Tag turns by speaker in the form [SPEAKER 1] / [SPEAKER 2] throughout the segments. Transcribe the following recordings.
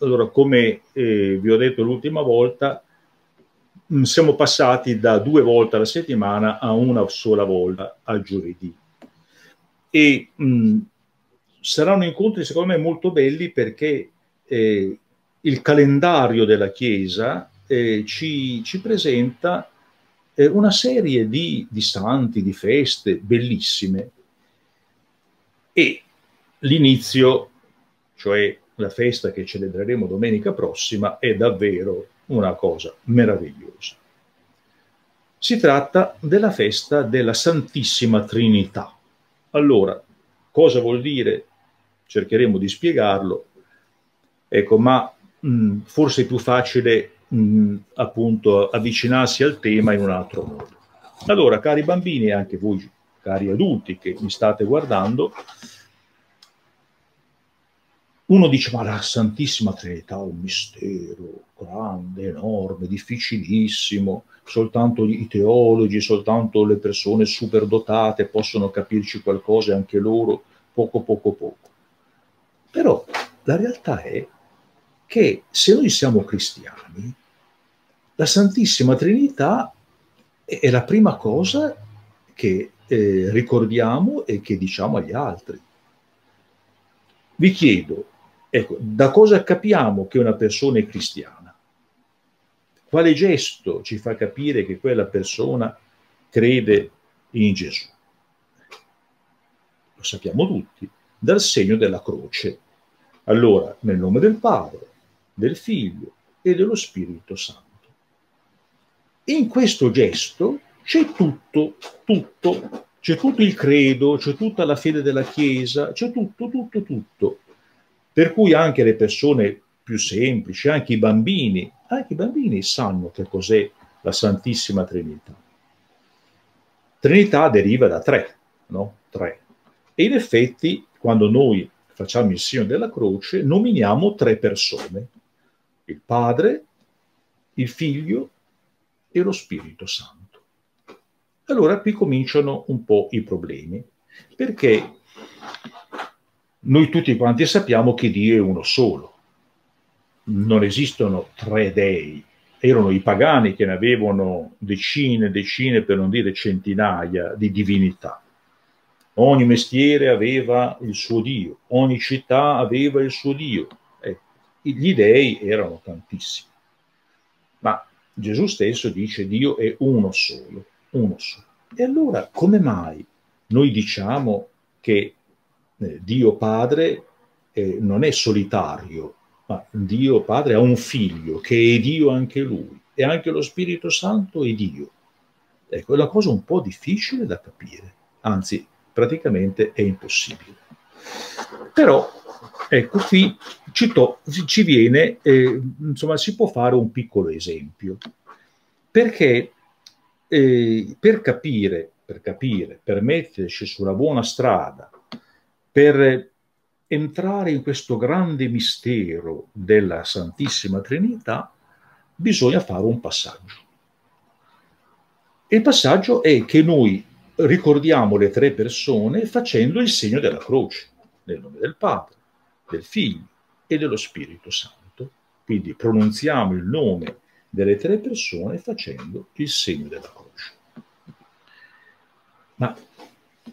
[SPEAKER 1] Allora, come eh, vi ho detto l'ultima volta, mh, siamo passati da due volte alla settimana a una sola volta al giovedì. E mh, saranno incontri, secondo me, molto belli perché eh, il calendario della Chiesa eh, ci, ci, presenta eh, una serie di, di santi, di feste bellissime e l'inizio, cioè la festa che celebreremo domenica prossima, è davvero una cosa meravigliosa. Si tratta della festa della Santissima Trinità. Allora, cosa vuol dire? Cercheremo di spiegarlo. Ecco, ma mh, forse è più facile mh, appunto avvicinarsi al tema in un altro modo. Allora, cari bambini e anche voi cari adulti che mi state guardando, uno dice ma la Santissima Trinità è un mistero grande, enorme, difficilissimo, soltanto i teologi, soltanto le persone superdotate possono capirci qualcosa e anche loro poco poco poco. Però la realtà è che se noi siamo cristiani, la Santissima Trinità è la prima cosa che eh, ricordiamo e che diciamo agli altri. Vi chiedo, ecco, da cosa capiamo che una persona è cristiana? Quale gesto ci fa capire che quella persona crede in Gesù? Lo sappiamo tutti, dal segno della croce. Allora, nel nome del Padre, del Figlio e dello Spirito Santo. In questo gesto c'è tutto, tutto, c'è tutto il credo, c'è tutta la fede della Chiesa, c'è tutto, tutto, tutto. Per cui anche le persone più semplici, anche i bambini, anche i bambini sanno che cos'è la Santissima Trinità. Trinità deriva da tre, no? Tre. E in effetti, quando noi facciamo il segno della croce, nominiamo tre persone, il Padre, il Figlio e lo Spirito Santo. Allora qui cominciano un po' i problemi, perché noi tutti quanti sappiamo che Dio è uno solo, non esistono tre dei, erano i pagani che ne avevano decine, e decine, per non dire centinaia di divinità. Ogni mestiere aveva il suo Dio, ogni città aveva il suo Dio. Eh, gli dei erano tantissimi. Ma Gesù stesso dice Dio è uno solo uno solo. E allora come mai noi diciamo che eh, Dio Padre eh, non è solitario, ma Dio Padre ha un figlio che è Dio anche lui e anche lo Spirito Santo è Dio? Ecco, è una cosa un po' difficile da capire, anzi praticamente è impossibile. Però, ecco, qui ci, to- ci viene, eh, insomma, si può fare un piccolo esempio, perché eh, per capire, per capire, per metterci sulla buona strada, per entrare in questo grande mistero della Santissima Trinità, bisogna fare un passaggio. Il passaggio è che noi ricordiamo le tre persone facendo il segno della croce, nel nome del Padre, del Figlio e dello Spirito Santo. Quindi pronunziamo il nome delle tre persone facendo il segno della croce. Ma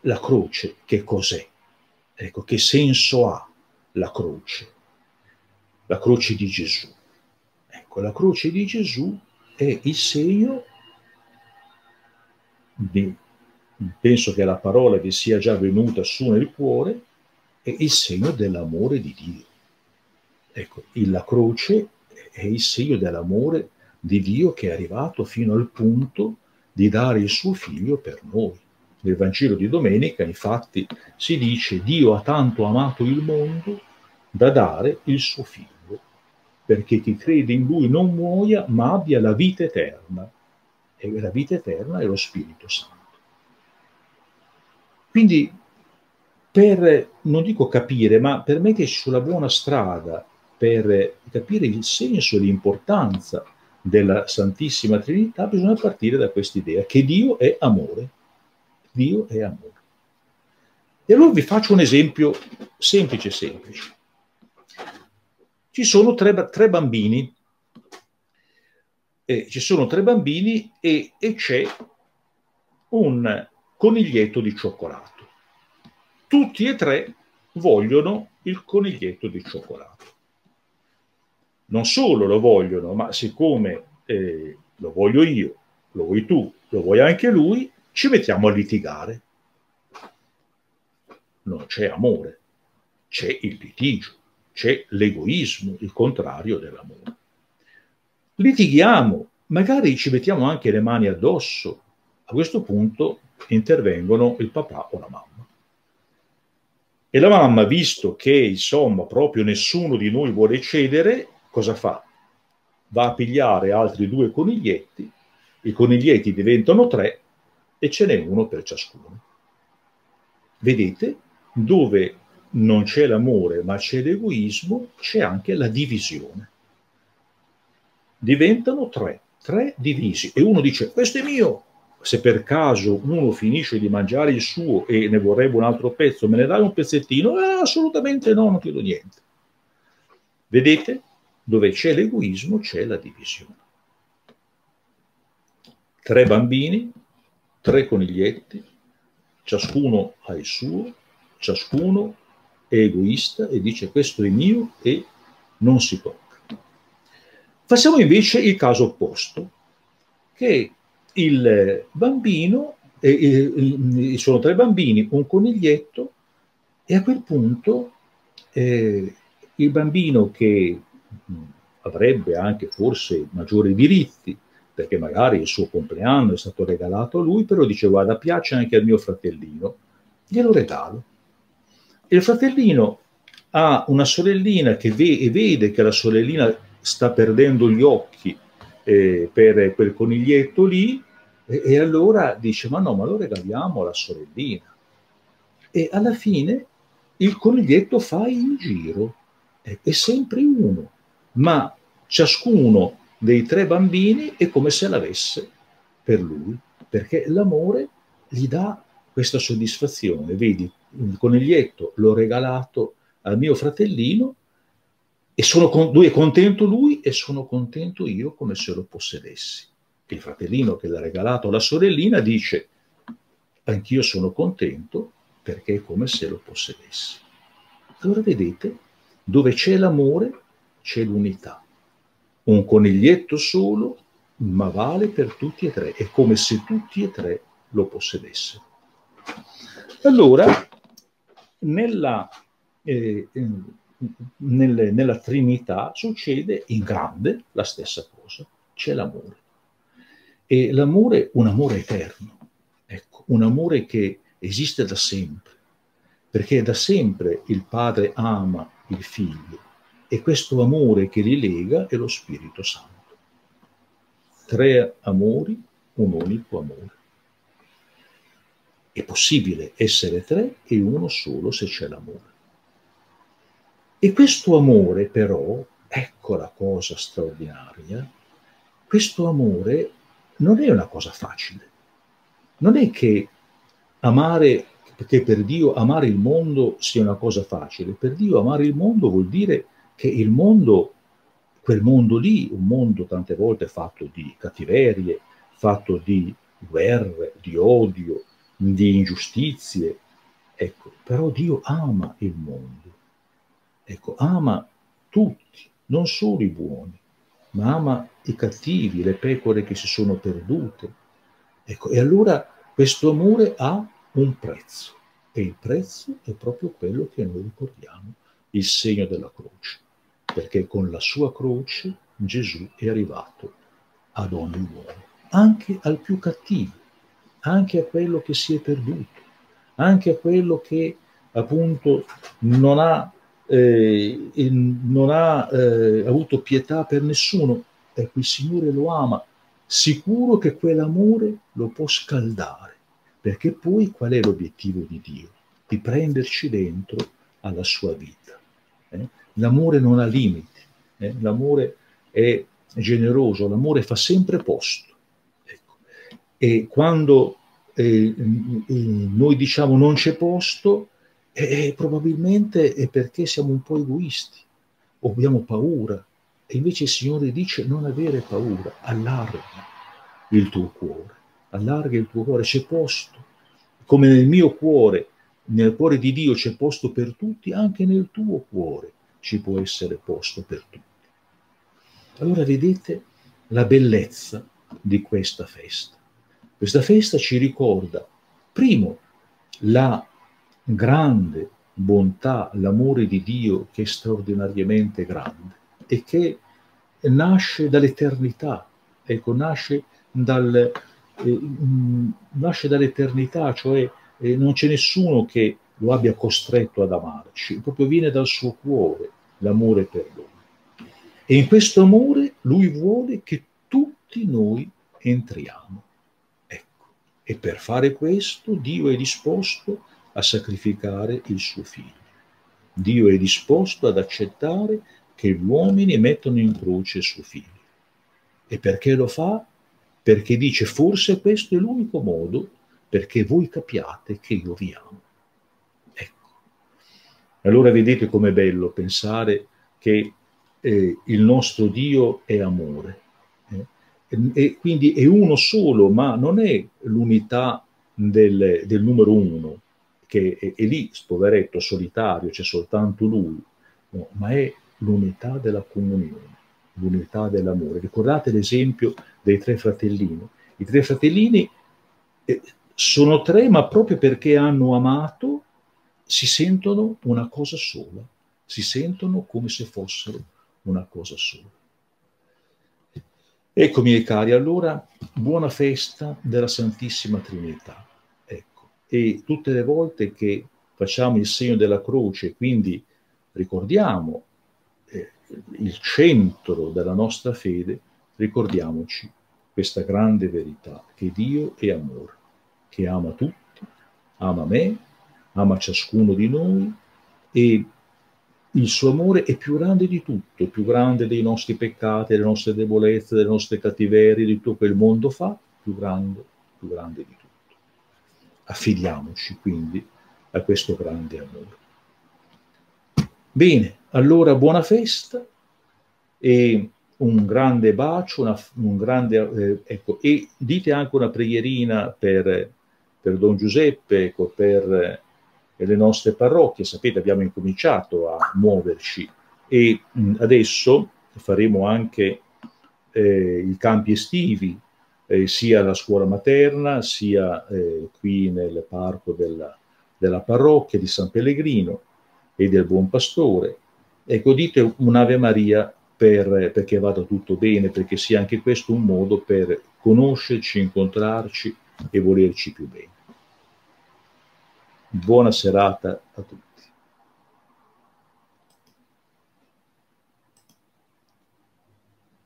[SPEAKER 1] la croce che cos'è? Ecco, che senso ha la croce? La croce di Gesù. Ecco, la croce di Gesù è il segno di, penso che la parola vi sia già venuta su nel cuore, è il segno dell'amore di Dio. Ecco, la croce è il segno dell'amore di Dio che è arrivato fino al punto di dare il suo figlio per noi. Nel Vangelo di domenica, infatti, si dice Dio ha tanto amato il mondo da dare il suo figlio perché chi crede in lui non muoia, ma abbia la vita eterna. E la vita eterna è lo Spirito Santo. Quindi, per, non dico capire, ma per metterci sulla buona strada, per capire il senso e l'importanza della Santissima Trinità, bisogna partire da questa idea che Dio è amore. Dio è amore. E allora vi faccio un esempio semplice, semplice. Ci sono tre, tre bambini, eh, ci sono tre bambini e, e c'è un coniglietto di cioccolato. Tutti e tre vogliono il coniglietto di cioccolato. Non solo lo vogliono, ma siccome eh, lo voglio io, lo vuoi tu, lo vuoi anche lui, ci mettiamo a litigare non c'è amore, c'è il litigio, c'è l'egoismo, il contrario dell'amore. Litighiamo, magari ci mettiamo anche le mani addosso. A questo punto intervengono il papà o la mamma. E la mamma, visto che insomma proprio nessuno di noi vuole cedere, cosa fa? Va a pigliare altri due coniglietti, i coniglietti diventano tre e ce n'è uno per ciascuno. Vedete? dove non c'è l'amore ma c'è l'egoismo, c'è anche la divisione. Diventano tre, tre divisi e uno dice questo è mio. Se per caso uno finisce di mangiare il suo e ne vorrebbe un altro pezzo, me ne dai un pezzettino? Eh, assolutamente no, non chiedo niente. Vedete? Dove c'è l'egoismo c'è la divisione. Tre bambini, tre coniglietti, ciascuno ha il suo, ciascuno è egoista e dice questo è mio e non si tocca. Facciamo invece il caso opposto, che il bambino, eh, eh, sono tre bambini, un coniglietto, e a quel punto eh, il bambino che avrebbe anche forse maggiori diritti, perché magari il suo compleanno è stato regalato a lui, però dice guarda piace anche al mio fratellino, glielo regalo il fratellino ha una sorellina che ve- vede che la sorellina sta perdendo gli occhi eh, per quel coniglietto lì e-, e allora dice ma no, ma lo regaliamo alla sorellina. E alla fine il coniglietto fa in giro, è sempre uno, ma ciascuno dei tre bambini è come se l'avesse per lui, perché l'amore gli dà questa soddisfazione. Vedi, il coniglietto l'ho regalato al mio fratellino e sono con, lui è contento lui e sono contento io come se lo possedessi. Il fratellino che l'ha regalato alla sorellina dice anch'io sono contento perché è come se lo possedessi. Allora vedete, dove c'è l'amore c'è l'unità. Un coniglietto solo, ma vale per tutti e tre, è come se tutti e tre lo possedessero. Allora, nella, eh, nelle, nella Trinità succede in grande la stessa cosa, c'è l'amore. E l'amore, un amore eterno, ecco, un amore che esiste da sempre, perché da sempre il padre ama il figlio e questo amore che li lega è lo Spirito Santo. Tre amori, un unico amore. È possibile essere tre e uno solo se c'è l'amore. E questo amore però, ecco la cosa straordinaria, questo amore non è una cosa facile. Non è che amare, perché per Dio amare il mondo sia una cosa facile. Per Dio amare il mondo vuol dire che il mondo, quel mondo lì, un mondo tante volte fatto di cattiverie, fatto di guerre, di odio, di ingiustizie. Ecco, però Dio ama il mondo. Ecco, ama tutti, non solo i buoni, ma ama i cattivi, le pecore che si sono perdute. Ecco, e allora questo amore ha un prezzo e il prezzo è proprio quello che noi ricordiamo, il segno della croce, perché con la sua croce Gesù è arrivato ad ogni uomo, anche al più cattivo anche a quello che si è perduto, anche a quello che appunto non ha eh, non ha eh, avuto pietà per nessuno, ecco il Signore lo ama, sicuro che quell'amore lo può scaldare, perché poi qual è l'obiettivo di Dio? Di prenderci dentro alla sua vita. Eh? L'amore non ha limiti, eh? l'amore è generoso, l'amore fa sempre posto. Ecco. E quando eh, noi diciamo non c'è posto, eh, probabilmente è perché siamo un po' egoisti o abbiamo paura. E invece il Signore dice non avere paura, allarga il tuo cuore, allarga il tuo cuore, c'è posto. Come nel mio cuore, nel cuore di Dio c'è posto per tutti, anche nel tuo cuore ci può essere posto per tutti. Allora vedete la bellezza di questa festa. Questa festa ci ricorda, primo, la grande bontà, l'amore di Dio che è straordinariamente grande e che nasce dall'eternità, ecco, nasce, dal, eh, nasce dall'eternità, cioè eh, non c'è nessuno che lo abbia costretto ad amarci, proprio viene dal suo cuore l'amore per lui. E in questo amore lui vuole che tutti noi entriamo. E per fare questo Dio è disposto a sacrificare il suo figlio. Dio è disposto ad accettare che gli uomini mettano in croce il suo figlio. E perché lo fa? Perché dice forse questo è l'unico modo perché voi capiate che io vi amo. Allora vedete com'è bello pensare che eh, il nostro Dio è amore e quindi è uno solo, ma non è l'unità del, del numero uno, che è, è, lì, poveretto, solitario, c'è soltanto lui, no, ma è l'unità della comunione, l'unità dell'amore. Ricordate l'esempio dei tre fratellini. I tre fratellini eh, sono tre, ma proprio perché hanno amato si sentono una cosa sola, si sentono come se fossero una cosa sola. Ecco, miei cari, allora buona festa della Santissima Trinità. Ecco. E tutte le volte che facciamo il segno della croce, quindi ricordiamo eh, il centro della nostra fede, ricordiamoci questa grande verità, che Dio è amore, che ama tutti, ama me, ama ciascuno di noi e il suo amore è più grande di tutto, più grande dei nostri peccati, delle nostre debolezze, delle nostre cattiverie, di tutto quel mondo fa, più grande, più grande di tutto. Affidiamoci quindi a questo grande amore. Bene, allora buona festa e un grande bacio, una, un grande, eh, ecco, e dite anche una preghierina per, per Don Giuseppe, ecco, per le nostre parrocchie. Sapete, abbiamo incominciato a muoverci e mh, adesso faremo anche eh, i campi estivi, eh, sia alla scuola materna, sia eh, qui nel parco della, della, parrocchia di San Pellegrino e del Buon Pastore. Ecco, dite un'Ave Maria per, perché vada tutto bene, perché sia anche questo un modo per conoscerci, incontrarci e volerci più bene. Buona serata a tutti.